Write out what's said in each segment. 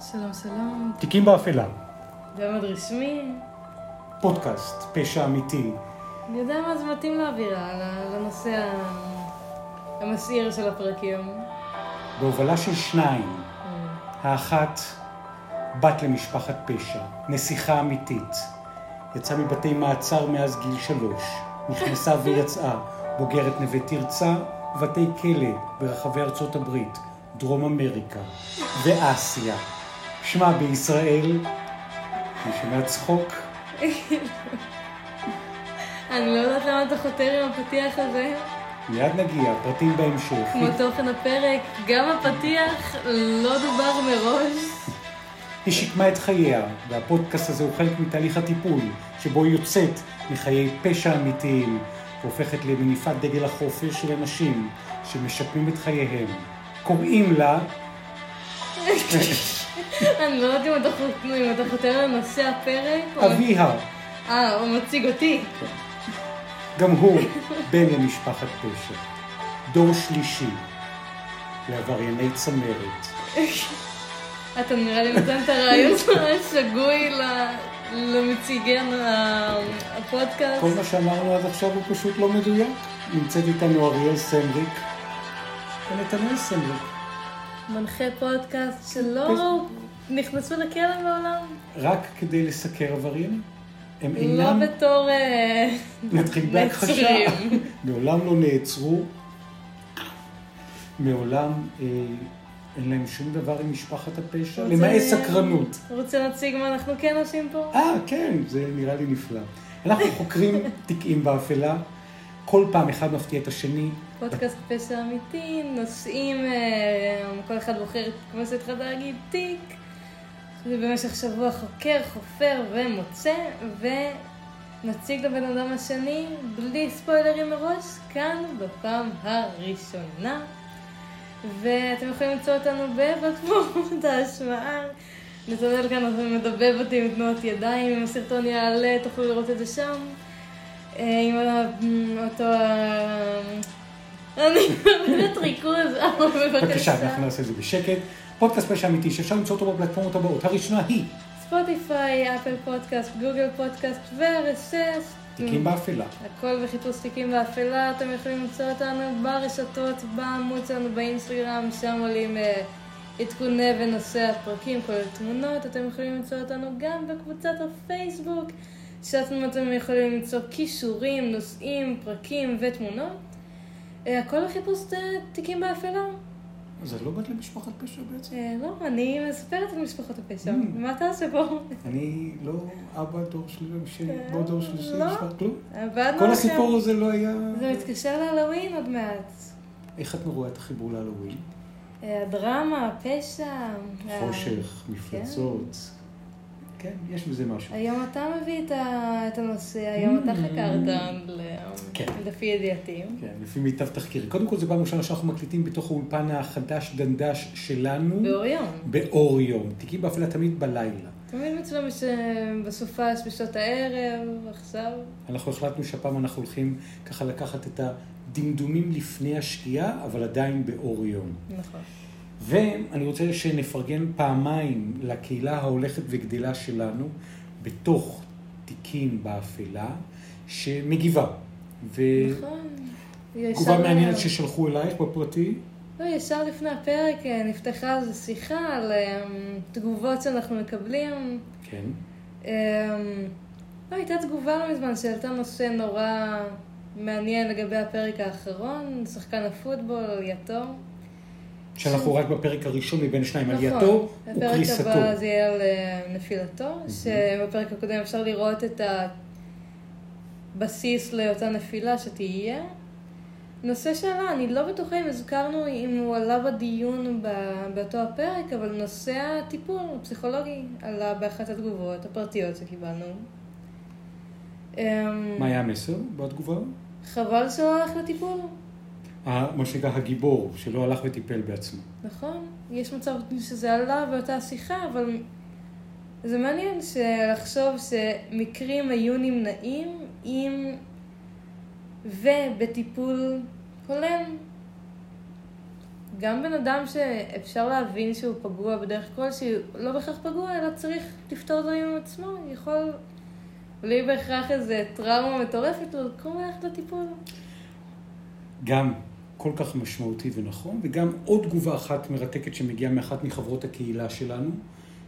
שלום, שלום. תיקים באפלה, מאוד רשמי. פודקאסט, פשע אמיתי. אני יודע מה זה מתאים לאווירה, לנושא המסעיר של הפרקים. בהובלה של שניים, האחת בת למשפחת פשע, נסיכה אמיתית, יצאה מבתי מעצר מאז גיל שלוש, נכנסה ויצאה, בוגרת נווה תרצה, בתי כלא ברחבי ארצות הברית, דרום אמריקה ואסיה. שמה בישראל, אני שומע צחוק, אני לא יודעת למה אתה חותר עם הפתיח הזה. מיד נגיע, פרטים בהמשך. כמו תוכן הפרק, גם הפתיח לא דובר מראש. היא שיקמה את חייה, והפודקאסט הזה הוא חלק מתהליך הטיפול, שבו היא יוצאת מחיי פשע אמיתיים, והופכת למניפת דגל החופש של אנשים שמשקמים את חייהם. קוראים לה, אני לא יודעת אם אתה חותר- לנושא הפרק. אביה, אה, הוא מציג אותי. גם הוא בן למשפחת פשע. דור שלישי לעברייני צמרת. אתה נראה לי נותן את הרעיון השגוי ל- למציגי הפודקאסט. כל מה שאמרנו עד עכשיו הוא פשוט לא מדויק. נמצאת איתנו אריאל סמריק ונתנאל סמריק. מנחה פודקאסט שלא נכנסו לכלא מעולם. רק כדי לסקר עבריינים. הם לא אינם, בתור... אה, נתחיל בהכחשה. מעולם לא נעצרו, מעולם אה, אין להם שום דבר עם משפחת הפשע, למעט סקרנות. רוצה להציג מה אנחנו כן עושים פה? אה, כן, זה נראה לי נפלא. אנחנו חוקרים תיקים באפלה, כל פעם אחד מפתיע את השני. פודקאסט פשע אמיתי, נושאים, אה, כל אחד בוחר, כמו שהתחלת להגיד, תיק. ובמשך שבוע חוקר, חופר ומוצא, ונציג לבן אדם השני, בלי ספוילרים מראש, כאן בפעם הראשונה. ואתם יכולים למצוא אותנו בפלטפורמת ההשמעה. נתנאל כאן מדבב אותי עם תנועות ידיים, אם הסרטון יעלה תוכלו לראות את זה שם. אה, עם אותו... אני מאבדת ריכוז, אבל בבקשה, בבקשה. אנחנו נעשה את זה בשקט. פודקאסט פשע אמיתי שאפשר למצוא אותו בפלטפורמות הבאות. הראשונה היא Spotify, Apple Podcast, Google Podcast ו RSS. תיקים באפלה. הכל בחיפוש תיקים באפלה, אתם יכולים למצוא אותנו ברשתות, בעמוד שלנו באינסטגרם, שם עולים אה, עדכוני ונושאי הפרקים, כולל תמונות, אתם יכולים למצוא אותנו גם בקבוצת הפייסבוק, שם אתם יכולים למצוא כישורים, נושאים, פרקים ותמונות. אה, הכל בחיפוש אה, תיקים באפלה. אז את לא בת למשפחת פשע בעצם? אה, לא, אני מספרת על משפחות הפשע. Mm. מה אתה עושה פה? אני לא אבא דור שלישי, בוא דור שלישי, לא. כלום. כל. הסיפור הזה לא היה... זה מתקשר להלואוין עוד מעט. איך את רואה את החיבור להלואוין? אה, הדרמה, הפשע. חושך, מפלצות. כן, יש בזה משהו. היום אתה מביא את הנושא, היום אתה חקרת, ל- כן. לפי ידיעתי. כן, לפי מיטב תחקירי. קודם כל, זו פעם ראשונה שאנחנו מקליטים בתוך האולפן החדש דנדש שלנו. באור יום. באור יום. תיקים באפלה תמיד בלילה. תמיד מצלם בסופש בשעות הערב, עכשיו. אנחנו החלטנו שהפעם אנחנו הולכים ככה לקחת את הדמדומים לפני השקיעה, אבל עדיין באור יום. נכון. ואני רוצה שנפרגן פעמיים לקהילה ההולכת וגדלה שלנו בתוך תיקים באפלה, שמגיבה. נכון. ותגובה ישר- מעניינת ששלחו אלייך בפרטי. לא, ישר לפני הפרק אה, נפתחה איזו שיחה על אה, תגובות שאנחנו מקבלים. כן. אמ, לא, הייתה תגובה לא מזמן שהעלתה נושא נורא מעניין לגבי הפרק האחרון, שחקן הפוטבול, עלייתו. שאנחנו רק בפרק הראשון מבין השניים, נכון. עלייתו הפרק הבא וקריסתו. זה יהיה על אה, נפילתו, שבפרק הקודם אפשר לראות את הבסיס לאותה נפילה שתהיה. נושא שעלה, אני לא בטוחה אם הזכרנו אם הוא עלה בדיון באותו הפרק, אבל נושא הטיפול הפסיכולוגי עלה באחת התגובות הפרטיות שקיבלנו. אמ, מה היה המסר בתגובה? חבל שהוא הלך לטיפול. מה שנקרא הגיבור, שלא הלך וטיפל בעצמו. נכון, יש מצב שזה עלה באותה שיחה, אבל זה מעניין לחשוב שמקרים היו נמנעים אם ובטיפול הולם. גם בן אדם שאפשר להבין שהוא פגוע בדרך כלשהי, לא בהכרח פגוע, אלא צריך לפתור דברים עם עצמו, יכול, בלי בהכרח איזה טראומה מטורפת, הוא לקרוא ללכת לטיפול. גם כל כך משמעותי ונכון, וגם עוד תגובה אחת מרתקת שמגיעה מאחת מחברות הקהילה שלנו,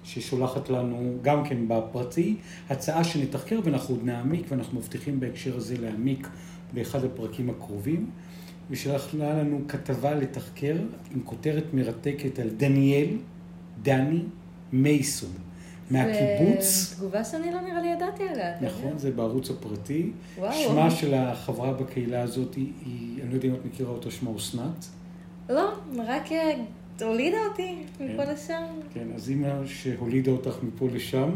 ששולחת לנו גם כן בפרטי, הצעה שנתחקר ואנחנו עוד נעמיק, ואנחנו מבטיחים בהקשר הזה להעמיק באחד הפרקים הקרובים. ושלחה לנו כתבה לתחקר עם כותרת מרתקת על דניאל, דני מייסון, מהקיבוץ. תגובה שאני לא נראה לי ידעתי עליה. נכון? זה בערוץ הפרטי. וואו. שמה של החברה בקהילה הזאת היא, היא- אני לא יודע אם את מכירה אותה, שמה אסנת. לא, רק אה, הולידה אותי מפה כן. לשם. כן, אז אימא שהולידה אותך מפה לשם,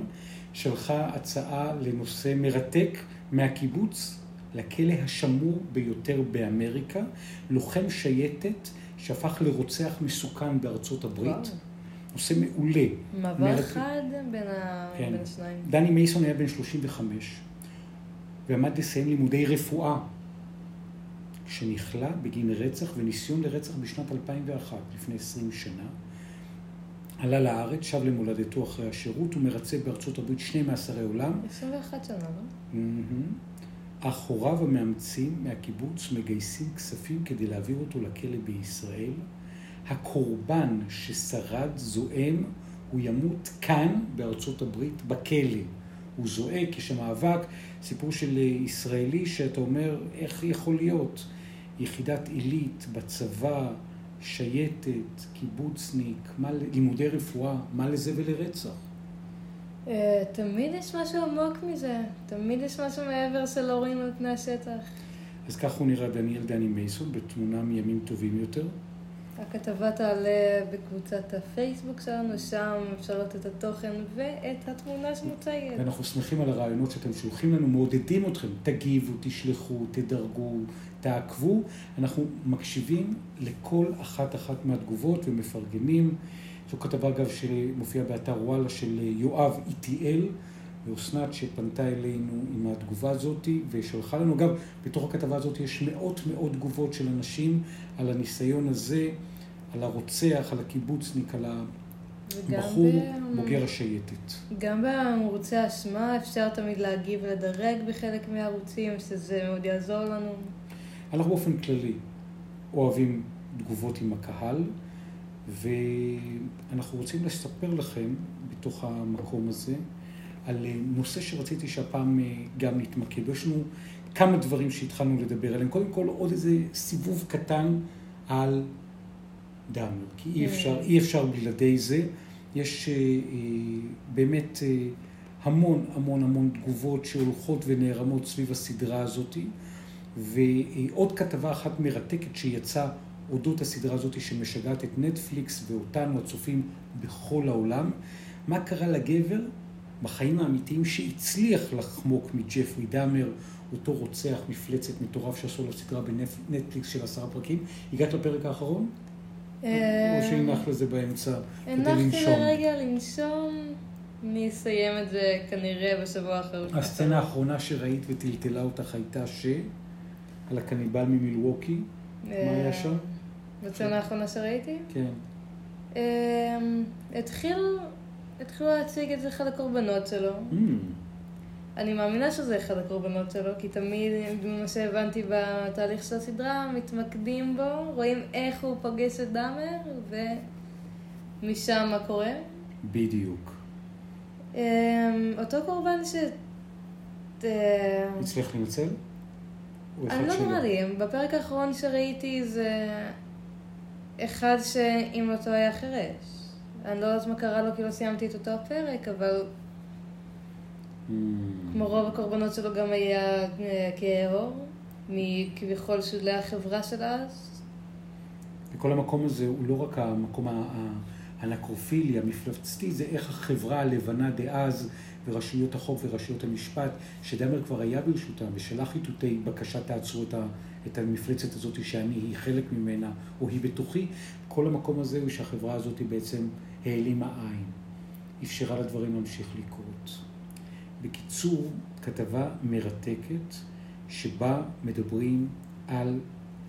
שלחה הצעה לנושא מרתק מהקיבוץ לכלא השמור ביותר באמריקה, לוחם שייטת שהפך לרוצח מסוכן בארצות הברית. וואו. נושא מעולה. מעבר מרתק. חד בין ה- כן. בין השניים. דני מייסון היה בן 35 ועמד לסיים לימודי רפואה כשנכלא בגין רצח וניסיון לרצח בשנת 2001, לפני 20 שנה. עלה לארץ, שב למולדתו אחרי השירות ומרצה בארצות הברית שני מאסרי עולם. 21 שנה, לא? אך הוריו המאמצים מהקיבוץ מגייסים כספים כדי להעביר אותו לכלא בישראל. הקורבן ששרד זועם, הוא ימות כאן בארצות הברית בכלא. הוא זועק, יש שם מאבק, סיפור של ישראלי שאתה אומר, איך יכול להיות? יחידת עילית בצבא, שייטת, קיבוצניק, מה, לימודי רפואה, מה לזה ולרצח? אה, תמיד יש משהו עמוק מזה. תמיד יש משהו מעבר שלא רואים על פני השטח. אז כך הוא נראה דניאל דני מייסון בתמונה מימים טובים יותר. הכתבה תעלה בקבוצת הפייסבוק שלנו, שם אפשר לראות את התוכן ואת התמונה שמוצגת. ואנחנו שמחים על הרעיונות שאתם שולחים לנו, מעודדים אתכם, תגיבו, תשלחו, תדרגו, תעקבו. אנחנו מקשיבים לכל אחת אחת מהתגובות ומפרגנים. זו כתבה אגב שמופיעה באתר וואלה של יואב איטיאל ואסנת שפנתה אלינו עם התגובה הזאת ושלחה לנו. אגב, בתוך הכתבה הזאת יש מאות מאות תגובות של אנשים על הניסיון הזה, על הרוצח, על הקיבוצניק, על הבחור ב- בוגר השייטת. גם בערוצי אשמה אפשר תמיד להגיב ולדרג בחלק מהערוצים, שזה מאוד יעזור לנו. אנחנו באופן כללי אוהבים תגובות עם הקהל, ואנחנו רוצים לספר לכם בתוך המקום הזה על נושא שרציתי שהפעם אה, גם נתמקד. יש לנו כמה דברים שהתחלנו לדבר עליהם. קודם כל, עוד איזה סיבוב קטן על דאמר, כי אי אפשר, אי אפשר בלעדי זה. יש אה, אה, באמת אה, המון המון המון תגובות שהולכות ונערמות סביב הסדרה הזאתי. ועוד כתבה אחת מרתקת שיצאה אודות הסדרה הזאת שמשגעת את נטפליקס ואותנו הצופים בכל העולם. מה קרה לגבר בחיים האמיתיים שהצליח לחמוק מג'פרי דאמר, אותו רוצח מפלצת מטורף שעשו לו סדרה בנטפליקס של עשרה פרקים? הגעת לפרק האחרון? או שהנחת לזה באמצע כדי הנחתי לנשום? לרגע לנשום, אני אסיים את זה כנראה בשבוע האחרון. הסצנה האחרונה שראית וטלטלה אותך הייתה ש... על הקניבל ממילווקי? מה היה שם? בצנה האחרונה שראיתי? כן. אמ, התחילו, להציג את זה אחד הקורבנות שלו. אני מאמינה שזה אחד הקורבנות שלו, כי תמיד, ממה שהבנתי בתהליך של הסדרה, מתמקדים בו, רואים איך הוא פוגש את דאמר, ומשם מה קורה. בדיוק. אמ, אותו קורבן ש... אה, הצליח לנצל? אני לא? נראה לי, בפרק האחרון שראיתי זה אחד שאם לא טועה היה חירש. אני לא יודעת מה קרה לו כי לא סיימתי את אותו הפרק, אבל Mm, כמו רוב הקורבנות שלו גם היה אה, כהעור, מכביכול שולי החברה של אז. וכל המקום הזה הוא לא רק המקום הנקרופילי, המפלצתי, זה איך החברה הלבנה דאז ורשויות החוק ורשויות המשפט, שדמר כבר היה ברשותם ושלח איתותי בקשה תעצרו את, ה, את המפלצת הזאת שאני היא חלק ממנה או היא בתוכי, כל המקום הזה הוא שהחברה הזאת בעצם העלימה עין, אפשרה לדברים להמשיך לקרות. בקיצור, כתבה מרתקת שבה מדברים על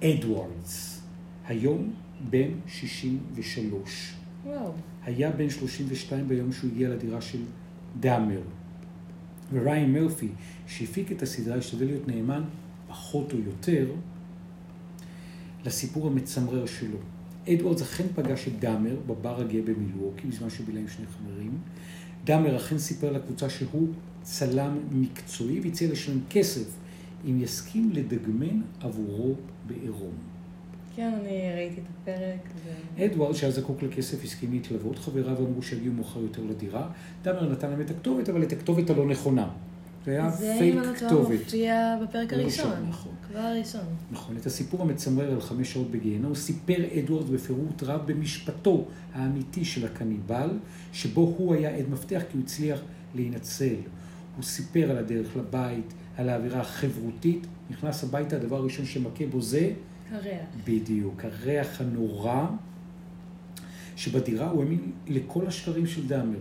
אדוארדס. היום בן 63. וואו. היה בן 32 ביום שהוא הגיע לדירה של דאמר. וריין מרפי, שהפיק את הסדרה, השתדל להיות נאמן, פחות או יותר, לסיפור המצמרר שלו. אדוארדס אכן פגש את דאמר בבר הגאה במילווקי, בזמן שבילה עם שני חברים. דאמר אכן סיפר לקבוצה שהוא צלם מקצועי והציע לשלם כסף אם יסכים לדגמן עבורו בעירום. כן, אני ראיתי את הפרק. ו... אדוארד, שהיה זקוק לכסף, הסכים להתלוות. חבריו אמרו שיגיעו מאוחר יותר לדירה. דאמר נתן להם את הכתובת, אבל את הכתובת הלא נכונה. זה היה זה פייק אם אני לא כתובת. מופיע בפרק הראשון, הראשון. נכון. כבר הראשון. נכון, את הסיפור המצמרר על חמש שעות בגיהנום סיפר אדוארד בפירוט רב במשפטו האמיתי של הקניבל, שבו הוא היה עד מפתח כי הוא הצליח להינצל. הוא סיפר על הדרך לבית, על האווירה החברותית, נכנס הביתה, הדבר הראשון שמכה בו זה, הריח. בדיוק, הריח הנורא, שבדירה הוא האמין לכל השקרים של דאמר.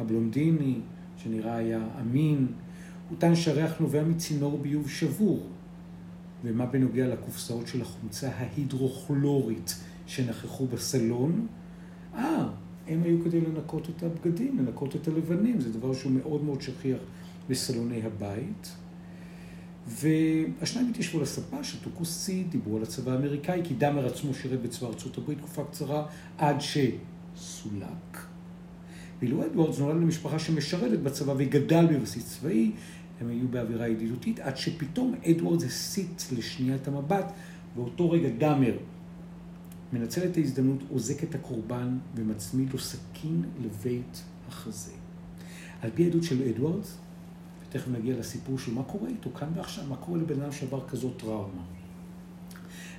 הבלונדיני, שנראה היה אמין, הוא טען שהריח נובע מצינור ביוב שבור. ומה בנוגע לקופסאות של החומצה ההידרוכלורית שנכחו בסלון? אה, הם היו כדי לנקות את הבגדים, לנקות את הלבנים, זה דבר שהוא מאוד מאוד שכיח בסלוני הבית. והשניים התיישבו לספה, שתו כוסית, דיברו על הצבא האמריקאי, כי דאמר עצמו שירת בצבא ארצות הברית תקופה קצרה עד שסולק. ואילו אדוארדס נולד למשפחה שמשרתת בצבא וגדל בבסיס צבאי, הם היו באווירה ידידותית, עד שפתאום אדוארדס הסיט לשנייה את המבט, באותו רגע דאמר מנצל את ההזדמנות, אוזק את הקורבן ומצמיד לו סכין לבית החזה. על פי העדות של אדוארדס, ותכף נגיע לסיפור של מה קורה איתו כאן ועכשיו, מה קורה לבן אדם שעבר כזאת טראומה.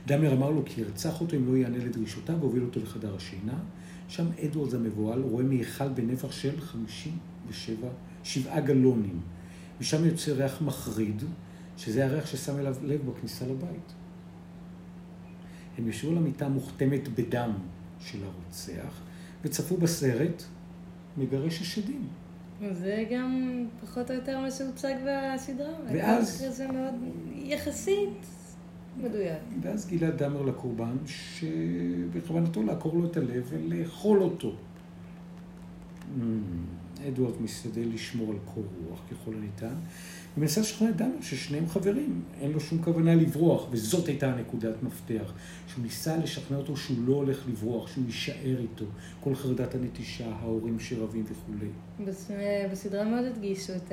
דאמר אמר לו כי ירצח אותו אם לא יענה לדרישותיו והוביל אותו לחדר השינה. שם אדוארדס המבוהל רואה מיכל בנפח של 57, שבעה גלונים. משם יוצא ריח מחריד, שזה הריח ששם אליו לב בכניסה לבית. הם ישבו על המיטה מוכתמת בדם של הרוצח, וצפו בסרט מגרש השדים. זה גם פחות או יותר מה שהוצג בסדרה. ואז- זה מאוד יחסית מדויק. ואז גילה דאמר לקורבן שבכוונתו לעקור לו את הלב ולאכול אותו. Mm, אדוארד משתדל לשמור על קור רוח ככל הניתן, ומנסה לשכנע את דאמר ששניהם חברים, אין לו שום כוונה לברוח, וזאת הייתה נקודת מפתח. שהוא ניסה לשכנע אותו שהוא לא הולך לברוח, שהוא יישאר איתו. כל חרדת הנטישה, ההורים שרבים וכולי. בס- בסדרה מאוד הדגישו את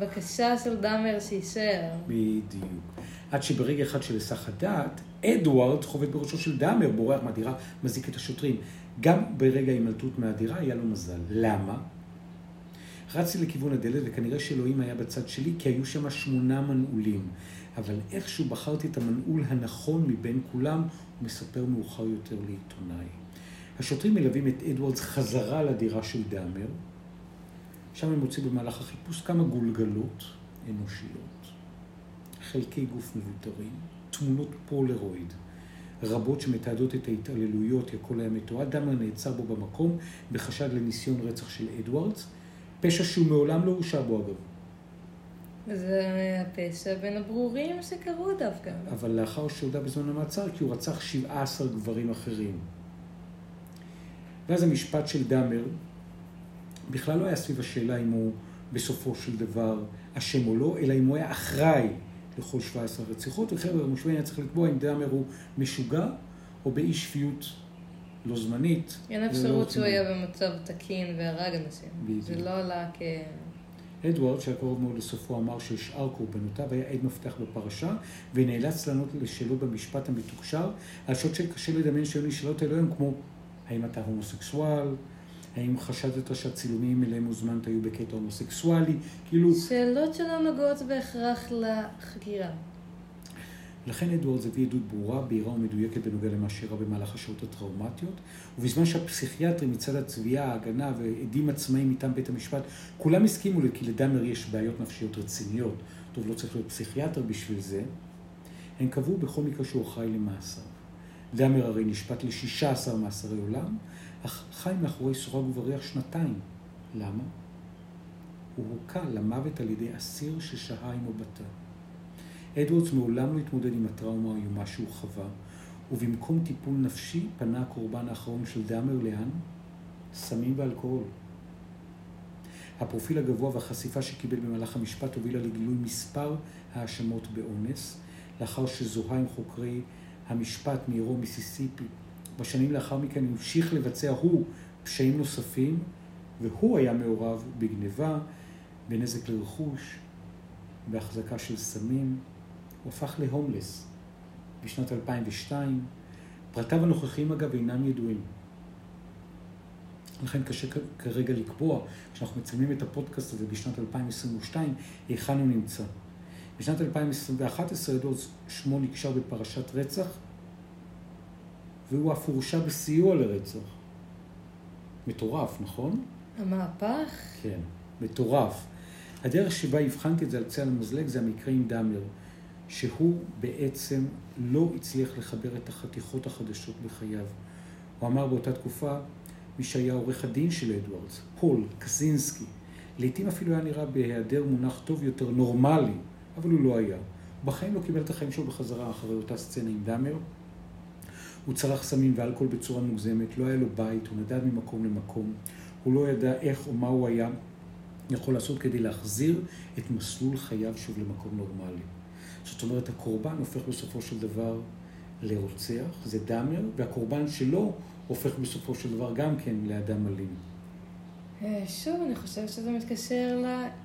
הבקשה של דאמר שיישאר. בדיוק. עד שברגע אחד של היסח הדעת, אדוארד חובט בראשו של דאמר, בורח מהדירה, מזיק את השוטרים. גם ברגע ההימלטות מהדירה היה לו מזל. למה? רצתי לכיוון הדלת וכנראה שאלוהים היה בצד שלי, כי היו שם שמונה מנעולים. אבל איכשהו בחרתי את המנעול הנכון מבין כולם, הוא מספר מאוחר יותר לעיתונאי. השוטרים מלווים את אדוארדס חזרה לדירה של דאמר. שם הם מוצאים במהלך החיפוש כמה גולגלות אנושיות, חלקי גוף מבוטרים, תמונות פולרויד, רבות שמתעדות את ההתעללויות, הכל היה מתועד. דאמר נעצר בו במקום בחשד לניסיון רצח של אדוארדס, פשע שהוא מעולם לא הורשע בו אגב. זה הפשע בין הברורים שקרו דווקא. אבל לאחר שהודה בזמן המעצר כי הוא רצח 17 גברים אחרים. ואז המשפט של דאמר בכלל לא היה סביב השאלה אם הוא בסופו של דבר אשם או לא, אלא אם הוא היה אחראי לכל 17 רציחות, וחבר'ה, המושבעים היה צריך לקבוע אם דאמר הוא משוגע או באי שפיות לא זמנית. אין אפשרות שהוא. היה במצב תקין והרג אנשים. בדיוק. זה לא עלה כ... אדוארד, שהיה קרוב מאוד לסופו, אמר ששאר קורבנותיו היה עד מפתח בפרשה, ונאלץ לענות לשאלות במשפט המתוקשר, על שאלות שקשה לדמיין שהיו נשאלות אלוהים, כמו האם אתה הומוסקסואל, האם חשדת שהצילומים אליהם הוזמנת היו בקטע הומוסקסואלי, כאילו... שאלות שלא נוגעות בהכרח לחקירה. לכן אדוארדס הביא עדות ברורה, בהירה ומדויקת בנוגע למה שאירע במהלך השעות הטראומטיות, ובזמן שהפסיכיאטרים מצד התביעה, ההגנה ועדים עצמאים מטעם בית המשפט, כולם הסכימו כי לדאמר יש בעיות נפשיות רציניות, טוב, לא צריך להיות פסיכיאטר בשביל זה, הם קבעו בכל מקרה שהוא אחראי למאסר. דאמר הרי נשפט ל-16 מאסרי עולם, חי מאחורי סורג ובריח שנתיים. למה? הוא הוכה למוות על ידי אסיר ששהה עמו בתא. אדוורדס מעולם לא התמודד עם הטראומה האיומה שהוא חווה. ובמקום טיפול נפשי פנה הקורבן האחרון של דאמר לאן? סמים ואלכוהול. הפרופיל הגבוה והחשיפה שקיבל במהלך המשפט הובילה לגילוי מספר האשמות באונס, לאחר שזוהה עם חוקרי המשפט מעירו מיסיסיפי. בשנים לאחר מכן המשיך לבצע הוא פשעים נוספים, והוא היה מעורב בגניבה, בנזק לרכוש, בהחזקה של סמים. הוא הפך להומלס בשנת 2002. פרטיו הנוכחיים אגב אינם ידועים. לכן קשה כרגע לקבוע, כשאנחנו מצלמים את הפודקאסט הזה בשנת 2022, היכן הוא נמצא. בשנת 2011 אדוס שמו נקשר בפרשת רצח, והוא אף הורשע בסיוע לרצח. מטורף, נכון? המהפך? כן, מטורף. הדרך שבה הבחנתי את זה על קצה המזלג זה המקרה עם דאמר, שהוא בעצם לא הצליח לחבר את החתיכות החדשות בחייו. הוא אמר באותה תקופה, מי שהיה עורך הדין של אדוארדס, פול קזינסקי, לעתים אפילו היה נראה בהיעדר מונח טוב יותר, נורמלי, אבל הוא לא היה. הוא בחיים לא קיבל את החיים שלו בחזרה אחרי אותה סצנה עם דאמר. הוא צרך סמים ואלכוהול בצורה מוגזמת, לא היה לו בית, הוא נדד ממקום למקום. הוא לא ידע איך או מה הוא היה יכול לעשות כדי להחזיר את מסלול חייו שוב למקום נורמלי. זאת אומרת, הקורבן הופך בסופו של דבר לרוצח, זה דאמר, והקורבן שלו הופך בסופו של דבר גם כן לאדם אלים. אה, שוב, אני חושבת שזה מתקשר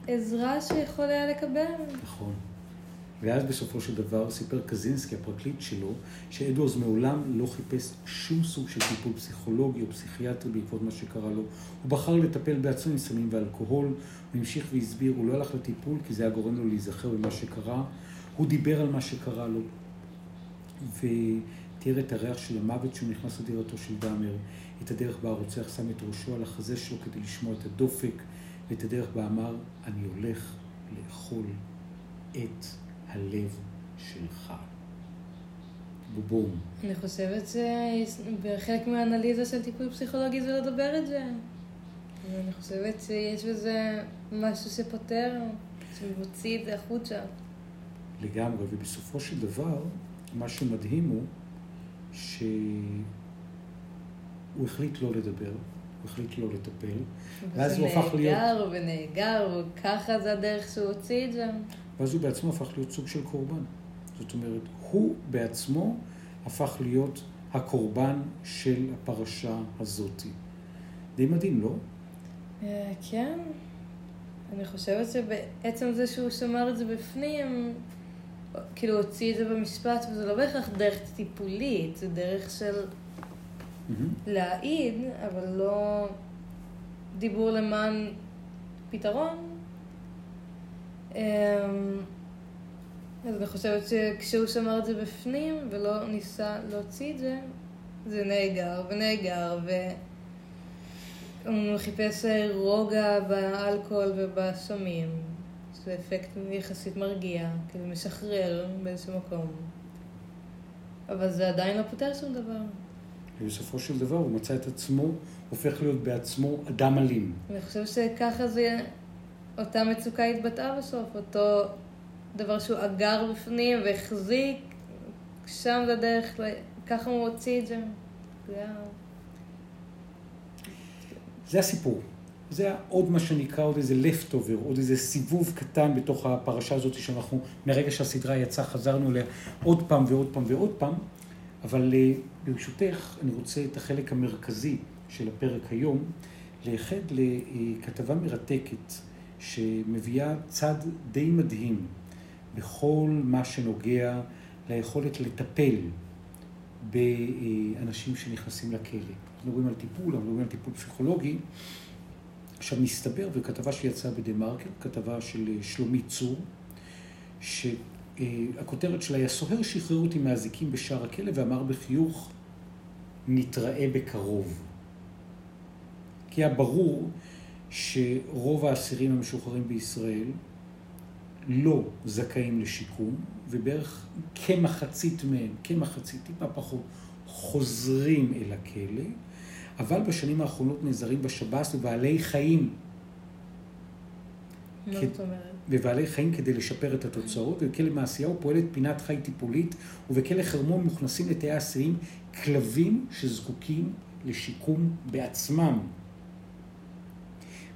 לעזרה שיכול היה לקבל. נכון. ואז בסופו של דבר סיפר קזינסקי, הפרקליט שלו, שאדוורס מעולם לא חיפש שום סוג של טיפול פסיכולוגי או פסיכיאטרי בעקבות מה שקרה לו. הוא בחר לטפל בעצמו עם סמים ואלכוהול, הוא המשיך והסביר, הוא לא הלך לטיפול כי זה היה גורם לו להיזכר במה שקרה. הוא דיבר על מה שקרה לו, ותיאר את הריח של המוות שהוא נכנס לדירתו של דאמר, את הדרך בה הרוצח שם את ראשו על החזה שלו כדי לשמוע את הדופק, ואת הדרך בה אמר, אני הולך לאכול את הלב שלך. בובום. אני חושבת שבחלק מהאנליזה של טיפול פסיכולוגי זה לדבר את זה. אני חושבת שיש בזה משהו שפותר, שמוציא את זה החוצה. לגמרי, ובסופו של דבר, מה שמדהים הוא שהוא החליט לא לדבר, הוא החליט לא לטפל, ואז הוא הפך להיות... ונאגר ונאגר, וככה זה הדרך שהוא הוציא את זה. ואז הוא בעצמו הפך להיות סוג של קורבן. זאת אומרת, הוא בעצמו הפך להיות הקורבן של הפרשה הזאתי. די מדהים, לא? אה, כן. אני חושבת שבעצם זה שהוא שמר את זה בפנים, כאילו הוציא את זה במשפט, וזה לא בהכרח דרך טיפולית, זה דרך של mm-hmm. להעיד, אבל לא דיבור למען פתרון. אמ, אז אני חושבת שכשהוא שמר את זה בפנים ולא ניסה להוציא את זה, זה נאגר ונאגר, והוא חיפש רוגע באלכוהול ובסמים. זה אפקט יחסית מרגיע, כאילו משחרר באיזשהו מקום. אבל זה עדיין לא פותר שום דבר. ובסופו של דבר הוא מצא את עצמו, הופך להיות בעצמו אדם אלים. אני חושבת שככה זה, אותה מצוקה התבטאה בסוף, אותו דבר שהוא אגר בפנים והחזיק, שם זה הדרך, ככה הוא הוציא את זה. זה הסיפור. זה עוד מה שנקרא עוד איזה לפטובר, עוד איזה סיבוב קטן בתוך הפרשה הזאת שאנחנו, מרגע שהסדרה יצאה, חזרנו אליה עוד פעם ועוד פעם ועוד פעם, אבל אה, ברשותך, אני רוצה את החלק המרכזי של הפרק היום, לייחד לכתבה מרתקת שמביאה צד די מדהים בכל מה שנוגע ליכולת לטפל באנשים שנכנסים לכלא. אנחנו מדברים על טיפול, אנחנו מדברים על טיפול פסיכולוגי. עכשיו מסתבר, וכתבה שיצאה בדה-מרקר, כתבה של אה, שלומית צור, שהכותרת שלה היא הסוהר שחרר אותי מהזיקים בשער הכלא ואמר בחיוך, נתראה בקרוב. כי היה ברור שרוב האסירים המשוחררים בישראל לא זכאים לשיקום, ובערך כמחצית מהם, כמחצית, טיפה פחות, חוזרים אל הכלא. אבל בשנים האחרונות נעזרים בשב"ס ובעלי חיים זאת אומרת? בבעלי חיים כדי לשפר את התוצאות, ובכלא מעשיהו פועלת פינת חי טיפולית, ובכלא חרמון מוכנסים לתאי האסירים כלבים שזקוקים לשיקום בעצמם.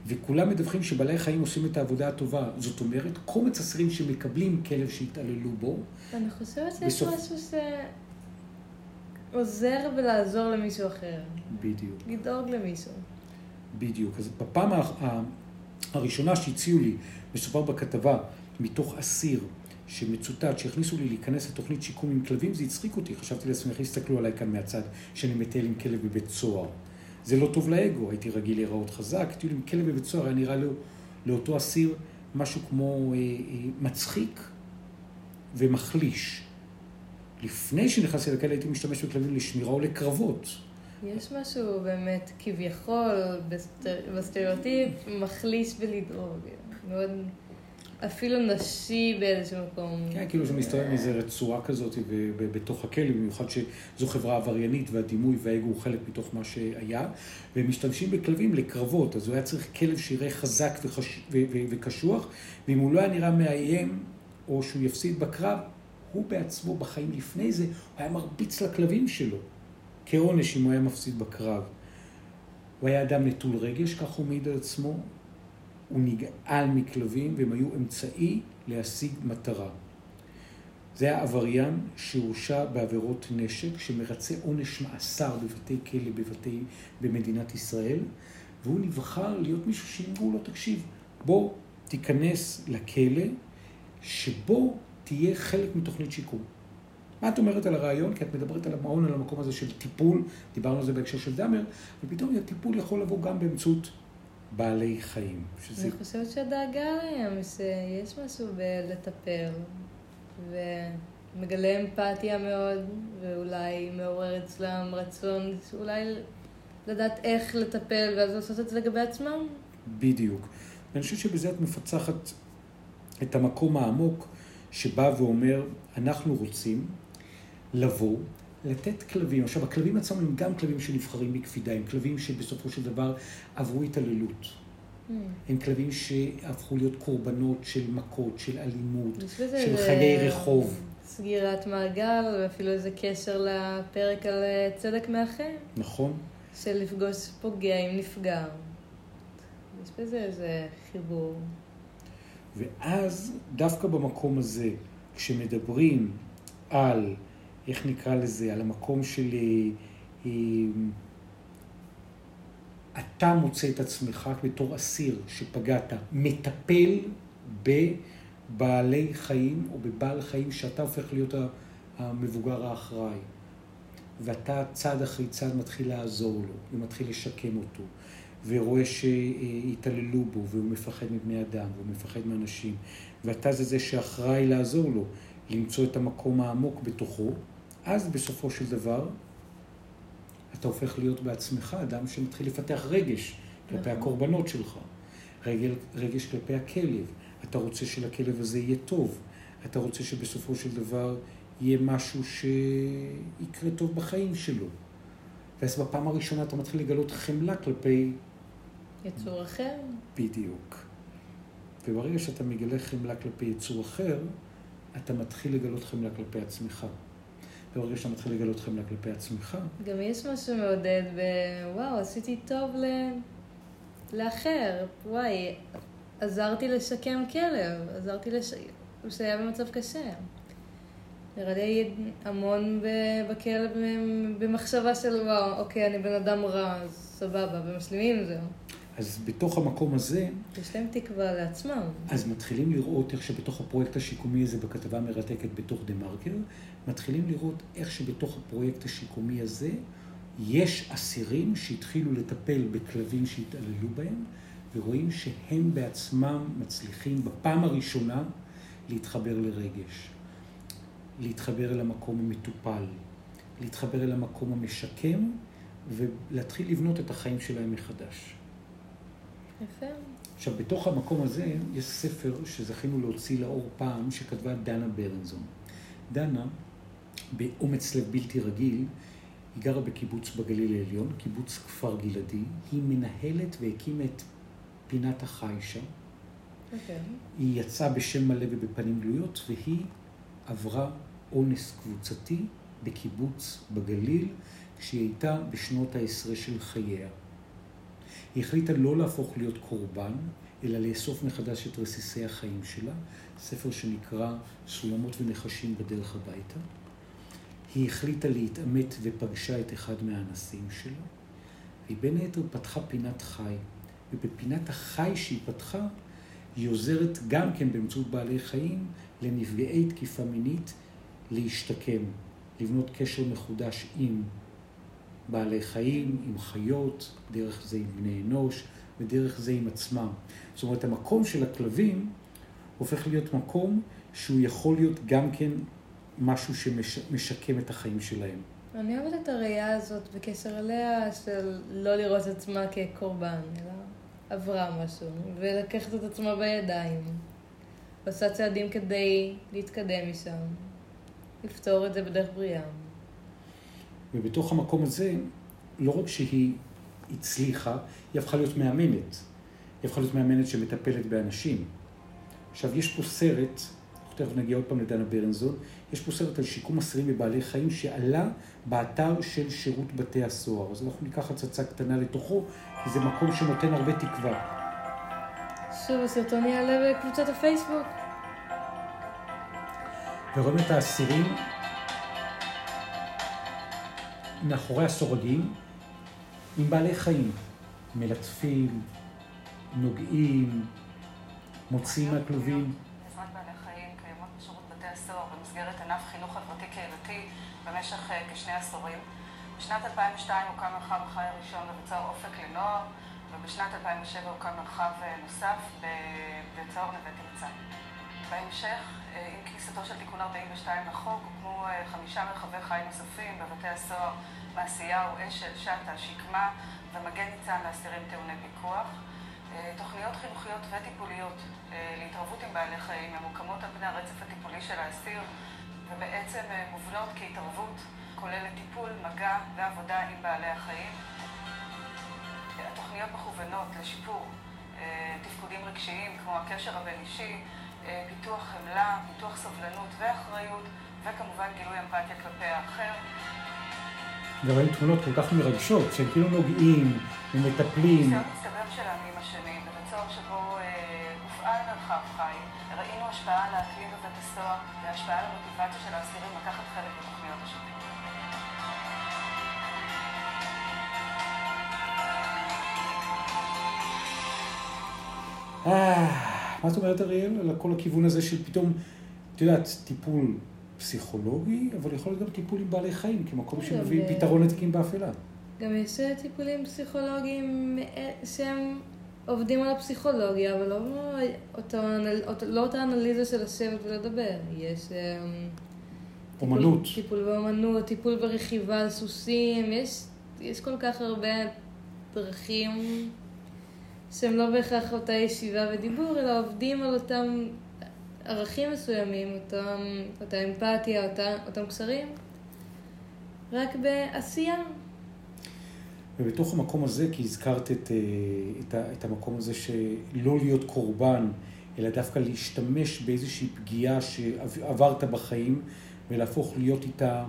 וכולם מדווחים שבעלי חיים עושים את העבודה הטובה. זאת אומרת, קומץ אסירים שמקבלים כלב שהתעללו בו, אני חושבת שיש בסוף- משהו שעוזר בלעזור למישהו אחר. בדיוק, לדאוג למישהו. בדיוק. אז בפעם הראשונה שהציעו לי, מסופר בכתבה, מתוך אסיר שמצוטט, שהציעו לי להיכנס לתוכנית שיקום עם כלבים, זה הצחיק אותי. חשבתי לעצמי, איך יסתכלו עליי כאן מהצד, שאני מטייל עם כלב בבית סוהר. זה לא טוב לאגו, הייתי רגיל להיראות חזק, טיול עם כלב בבית סוהר היה נראה לו, לאותו אסיר משהו כמו אה, אה, מצחיק ומחליש. לפני שנכנסתי לכלא הייתי משתמש בכלבים לשמירה או לקרבות. יש משהו באמת כביכול בסטר... בסטריאוטיפ מחליש בלדאוג. מאוד אפילו נשי באיזשהו מקום. כן, כאילו זה מסתובב עם איזה רצועה כזאת בתוך הכלא, במיוחד שזו חברה עבריינית והדימוי והאגו הוא חלק מתוך מה שהיה, והם משתמשים בכלבים לקרבות, אז הוא היה צריך כלב שיראה חזק וקשוח, ואם הוא לא היה נראה מאיים, או שהוא יפסיד בקרב, הוא בעצמו בחיים לפני זה, הוא היה מרביץ לכלבים שלו, כעונש אם הוא היה מפסיד בקרב. הוא היה אדם נטול רגש, כך הוא מעיד על עצמו, הוא נגעל מכלבים והם היו אמצעי להשיג מטרה. זה היה עבריין שהורשע בעבירות נשק, שמרצה עונש מאסר בבתי כלא בבתי, במדינת ישראל, והוא נבחר להיות מישהו שאמרו לו, תקשיב, בוא תיכנס לכלא, שבו תהיה חלק מתוכנית שיקום. מה את אומרת על הרעיון? כי את מדברת על המעון, על המקום הזה של טיפול, דיברנו על זה בהקשר של דאמר, ופתאום הטיפול יכול לבוא גם באמצעות בעלי חיים. שזה אני חושבת שהדאגה להם, שיש משהו בלטפל, ומגלה אמפתיה מאוד, ואולי מעורר אצלם רצון, אולי לדעת איך לטפל, ואז לעשות את זה לגבי עצמם. בדיוק. ואני חושב שבזה את מפצחת את המקום העמוק שבא ואומר, אנחנו רוצים לבוא, לתת כלבים. עכשיו, הכלבים עצמם הם גם כלבים שנבחרים בקפידה, הם כלבים שבסופו של דבר עברו התעללות. Hmm. הם כלבים שהפכו להיות קורבנות של מכות, של אלימות, של חיי רחוב. סגירת מעגל, ואפילו איזה קשר לפרק על אה, צדק מאחה, נכון? של לפגוש פוגע עם נפגע. יש בזה איזה חיבור. ואז, דווקא במקום הזה, כשמדברים על, איך נקרא לזה, על המקום של... אתה מוצא את עצמך בתור אסיר שפגעת, מטפל בבעלי חיים או בבעל חיים שאתה הופך להיות המבוגר האחראי. ואתה צעד אחרי צעד מתחיל לעזור לו, ומתחיל לשקם אותו, ורואה שהתעללו בו, והוא מפחד מבני אדם, והוא מפחד מאנשים, ואתה זה זה שאחראי לעזור לו, למצוא את המקום העמוק בתוכו, אז בסופו של דבר אתה הופך להיות בעצמך אדם שמתחיל לפתח רגש כלפי נכון. הקורבנות שלך, רגל, רגש כלפי הכלב. אתה רוצה שלכלב הזה יהיה טוב, אתה רוצה שבסופו של דבר יהיה משהו שיקרה טוב בחיים שלו. ואז בפעם הראשונה אתה מתחיל לגלות חמלה כלפי יצור אחר. בדיוק. וברגע שאתה מגלה חמלה כלפי יצור אחר, אתה מתחיל לגלות חמלה כלפי עצמך. וברגע שאתה מתחיל לגלות חמלה כלפי עצמך, גם יש משהו מעודד ב... וואו, עשיתי טוב ל... לאחר. וואי, עזרתי לשקם כלב, עזרתי לש... שהיה במצב קשה. נראה לי המון ב- בכלב במחשבה של וואו, אוקיי, אני בן אדם רע, אז סבבה, ומשלימים עם זה. אז בתוך המקום הזה, יש להם תקווה לעצמם. אז מתחילים לראות איך שבתוך הפרויקט השיקומי הזה, בכתבה המרתקת בתוך דה מרקר, מתחילים לראות איך שבתוך הפרויקט השיקומי הזה, יש אסירים שהתחילו לטפל בכלבים שהתעללו בהם, ורואים שהם בעצמם מצליחים בפעם הראשונה להתחבר לרגש, להתחבר אל המקום המטופל, להתחבר אל המקום המשקם, ולהתחיל לבנות את החיים שלהם מחדש. יפה. עכשיו, בתוך המקום הזה יש ספר שזכינו להוציא לאור פעם, שכתבה דנה ברנזון. דנה, באומץ לב בלתי רגיל, היא גרה בקיבוץ בגליל העליון, קיבוץ כפר גלעדי. היא מנהלת והקימה את פינת החיישה, אוקיי. היא יצאה בשם מלא ובפנים גלויות, והיא עברה אונס קבוצתי בקיבוץ בגליל, כשהיא הייתה בשנות העשרה של חייה. היא החליטה לא להפוך להיות קורבן, אלא לאסוף מחדש את רסיסי החיים שלה, ספר שנקרא סולמות ונחשים בדרך הביתה. היא החליטה להתעמת ופגשה את אחד מהאנסים שלה, והיא בין היתר פתחה פינת חי, ובפינת החי שהיא פתחה, היא עוזרת גם כן באמצעות בעלי חיים לנפגעי תקיפה מינית להשתקם, לבנות קשר מחודש עם בעלי חיים, עם חיות, דרך זה עם בני אנוש ודרך זה עם עצמם. זאת אומרת, המקום של הכלבים הופך להיות מקום שהוא יכול להיות גם כן משהו שמשקם את החיים שלהם. אני אוהבת את הראייה הזאת בקשר אליה של לא לראות את עצמה כקורבן, אלא עברה משהו, ולקחת את עצמה בידיים. ועושה צעדים כדי להתקדם משם, לפתור את זה בדרך בריאה. ובתוך המקום הזה, לא רק שהיא הצליחה, היא הפכה להיות מאמנת. היא הפכה להיות מאמנת שמטפלת באנשים. עכשיו, יש פה סרט, תכף נגיע עוד פעם לדנה ברנזון, יש פה סרט על שיקום אסירים ובעלי חיים שעלה באתר של שירות בתי הסוהר. אז אנחנו ניקח הצצה קטנה לתוכו, כי זה מקום שנותן הרבה תקווה. שוב, הסרטון יעלה בקבוצת הפייסבוק. ורואים את האסירים מאחורי הסורגים עם בעלי חיים, מלטפים, נוגעים, מוציאים מהכלובים. במשך אה, כשני עשורים. בשנת 2002 הוקם מרחב החי הראשון בבית אופק לנוער, ובשנת 2007 הוקם מרחב אה, נוסף בבית סוהר נווה תרצה. בהמשך, אה, עם כניסתו של תיקון 42 לחוק, הוקמו חמישה מרחבי חי נוספים בבתי הסוהר מעשיהו, אשל, שטה, שקמה ומגן ניצן לאסירים טעוני פיקוח. תוכניות חינוכיות וטיפוליות להתערבות עם בעלי חיים ממוקמות על פני הרצף הטיפולי של האסיר ובעצם מובנות כהתערבות כוללת טיפול, מגע ועבודה עם בעלי החיים. התוכניות מכוונות לשיפור תפקודים רגשיים כמו הקשר הבין-אישי, פיתוח חמלה, פיתוח סובלנות ואחריות וכמובן גילוי אמפתיה כלפי האחר. ורואים תמונות כל כך מרגשות, שהם כאילו נוגעים ומטפלים. השפעה על האקלים בבית הסוהר והשפעה על המוטיבציה של האסירים לקחת חלק בתוכניות השנים. מה את אומרת, אריאל, על כל הכיוון הזה של פתאום, את יודעת, טיפול פסיכולוגי, אבל יכול להיות גם טיפול עם בעלי חיים, כמקום שמביא פתרון לתיקים באפלה. גם יש טיפולים פסיכולוגיים שהם עובדים על הפסיכולוגיה, אבל לא, אותו, לא אותה אנליזה של לשבת ולדבר. יש אומנות. טיפול, טיפול באומנות, טיפול ברכיבה על סוסים, יש, יש כל כך הרבה דרכים שהם לא בהכרח אותה ישיבה ודיבור, אלא עובדים על אותם ערכים מסוימים, אותם, אותה אמפתיה, אותה, אותם קשרים, רק בעשייה. ובתוך המקום הזה, כי הזכרת את, את, את המקום הזה שלא להיות קורבן, אלא דווקא להשתמש באיזושהי פגיעה שעברת בחיים ולהפוך להיות איתה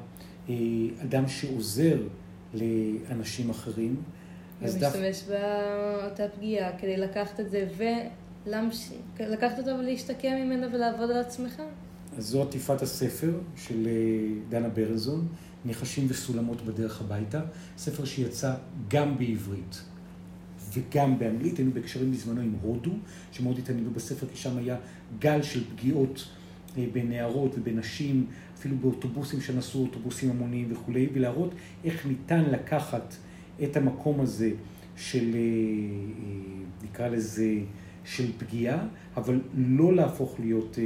אדם שעוזר לאנשים אחרים. ולהשתמש דו... באותה פגיעה כדי לקחת את זה ולקחת אותה ולהשתקם ממנה ולעבוד על עצמך. אז זו עטיפת הספר של דנה ברנזון, ניחשים וסולמות בדרך הביתה, ספר שיצא גם בעברית וגם באנגלית, היינו בקשרים בזמנו עם הודו, שמאוד התעניינו בספר, כי שם היה גל של פגיעות בנערות ובנשים, אפילו באוטובוסים שנסעו, אוטובוסים המוניים וכולי, ולהראות איך ניתן לקחת את המקום הזה של, נקרא לזה, של פגיעה, אבל לא להפוך להיות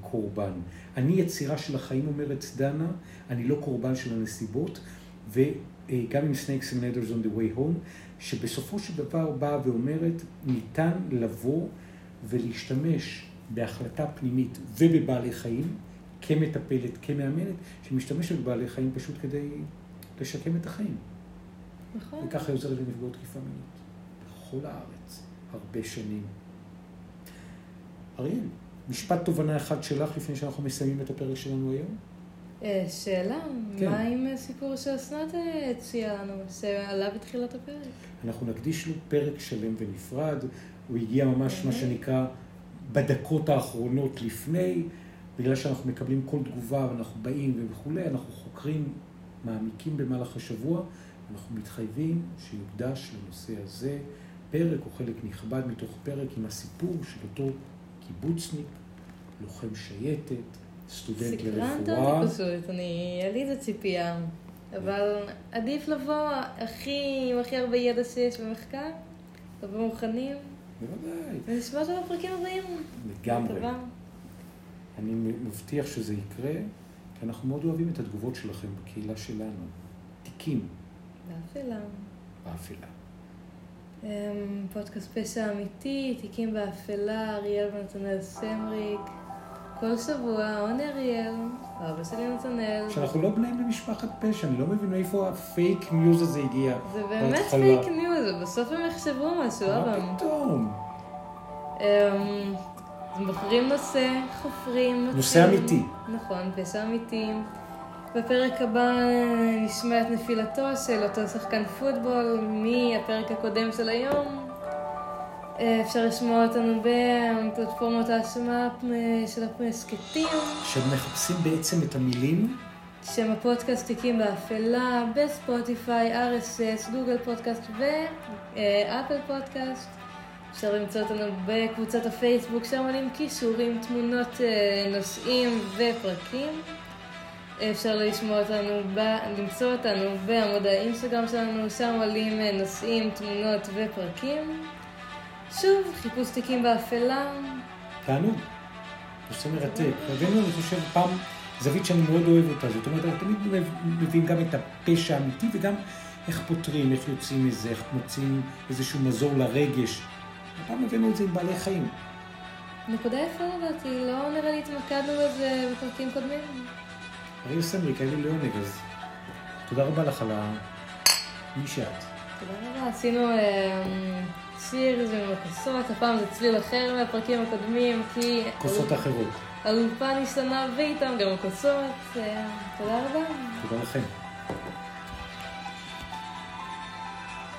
קורבן. אני יצירה של החיים, אומרת דנה, אני לא קורבן של הנסיבות, וגם עם Snakes and Ladders on the way home, שבסופו של דבר באה ואומרת, ניתן לבוא ולהשתמש בהחלטה פנימית ובבעלי חיים, כמטפלת, כמאמנת, שמשתמשת בבעלי חיים פשוט כדי לשקם את החיים. נכון. וככה היא עוזרת לנפגעות תקיפה מינית. בכל הארץ, הרבה שנים. אריאל, משפט תובנה אחד שלך לפני שאנחנו מסיימים את הפרק שלנו היום? אה, שאלה, כן. מה עם סיפור שאסנת אה, הציעה לנו, שעלה בתחילת הפרק? אנחנו נקדיש לו פרק שלם ונפרד, הוא הגיע ממש מה אוקיי. שנקרא בדקות האחרונות לפני, בגלל שאנחנו מקבלים כל תגובה ואנחנו באים וכולי, אנחנו חוקרים, מעמיקים במהלך השבוע, אנחנו מתחייבים שיוקדש לנושא הזה פרק או חלק נכבד מתוך פרק עם הסיפור של אותו קיבוצניק, לוחם שייטת, סטודנט סקרנת לרפואה. אותי פשוט, אני, היה לי איזה ציפייה, אבל עדיף לבוא הכי, עם הכי הרבה ידע שיש במחקר, לבוא מוכנים, בוודאי, ונשמע אותו בפרקים הבאים. לגמרי. אני מבטיח שזה יקרה, כי אנחנו מאוד אוהבים את התגובות שלכם בקהילה שלנו. תיקים באפלה. באפלה. אמ, פודקאסט פשע אמיתי, תיקים באפלה, אריאל ונתנאל סמריק. כל שבוע, אני אריאל, אבא שלי נתנאל. שאנחנו לא בני למשפחת פשע, אני לא מבין מאיפה הפייק ניוז הזה הגיע. זה באמת בהתחלה. פייק ניוז, בסוף הם יחשבו משהו, אבא. מה פתאום? אמ, בוחרים נושא, חופרים, נושא. אמיתי. נכון, פשע אמיתי. בפרק הבא נשמע את נפילתו של אותו שחקן פוטבול מהפרק הקודם של היום. אה, אפשר לשמוע אותנו בפלטפורמות ההאשמה אה, של ההסכתים. שמחפשים בעצם את המילים, שם הפודקאסט תיקים באפלה, בספוטיפיי, RSS, גוגל פודקאסט ואפל פודקאסט. אפשר למצוא אותנו בקבוצת הפייסבוק, שם עולים קישורים, תמונות, אה, נושאים ופרקים. אפשר לשמוע אותנו, ב- למצוא אותנו בעמוד האינסטגרם שלנו, שם עולים אה, נושאים, תמונות ופרקים. שוב, חיפוש תיקים באפלה. תענוג. נושא מרתק. הבאנו, אני חושב, פעם זווית שאני מאוד אוהב אותה. זאת אומרת, אנחנו תמיד מביאים גם את הפשע האמיתי וגם איך פותרים, איך יוצאים מזה, איך מוצאים איזשהו מזור לרגש. הפעם הבאנו את זה עם בעלי חיים. נקודה יפה לדעתי, לא נראה לי התמקדנו בזה בפרקים קודמים. אריאל סמריק, היה לי לעונג, אז תודה רבה לך על ה... מי שאת. תודה רבה, עשינו אה, שיר עם הכוסות, הפעם זה צליל אחר מהפרקים הקודמים, כי כוסות אחרות. האולפן השתנה ואיתם גם הכוסות. אה, תודה רבה. תודה לכם.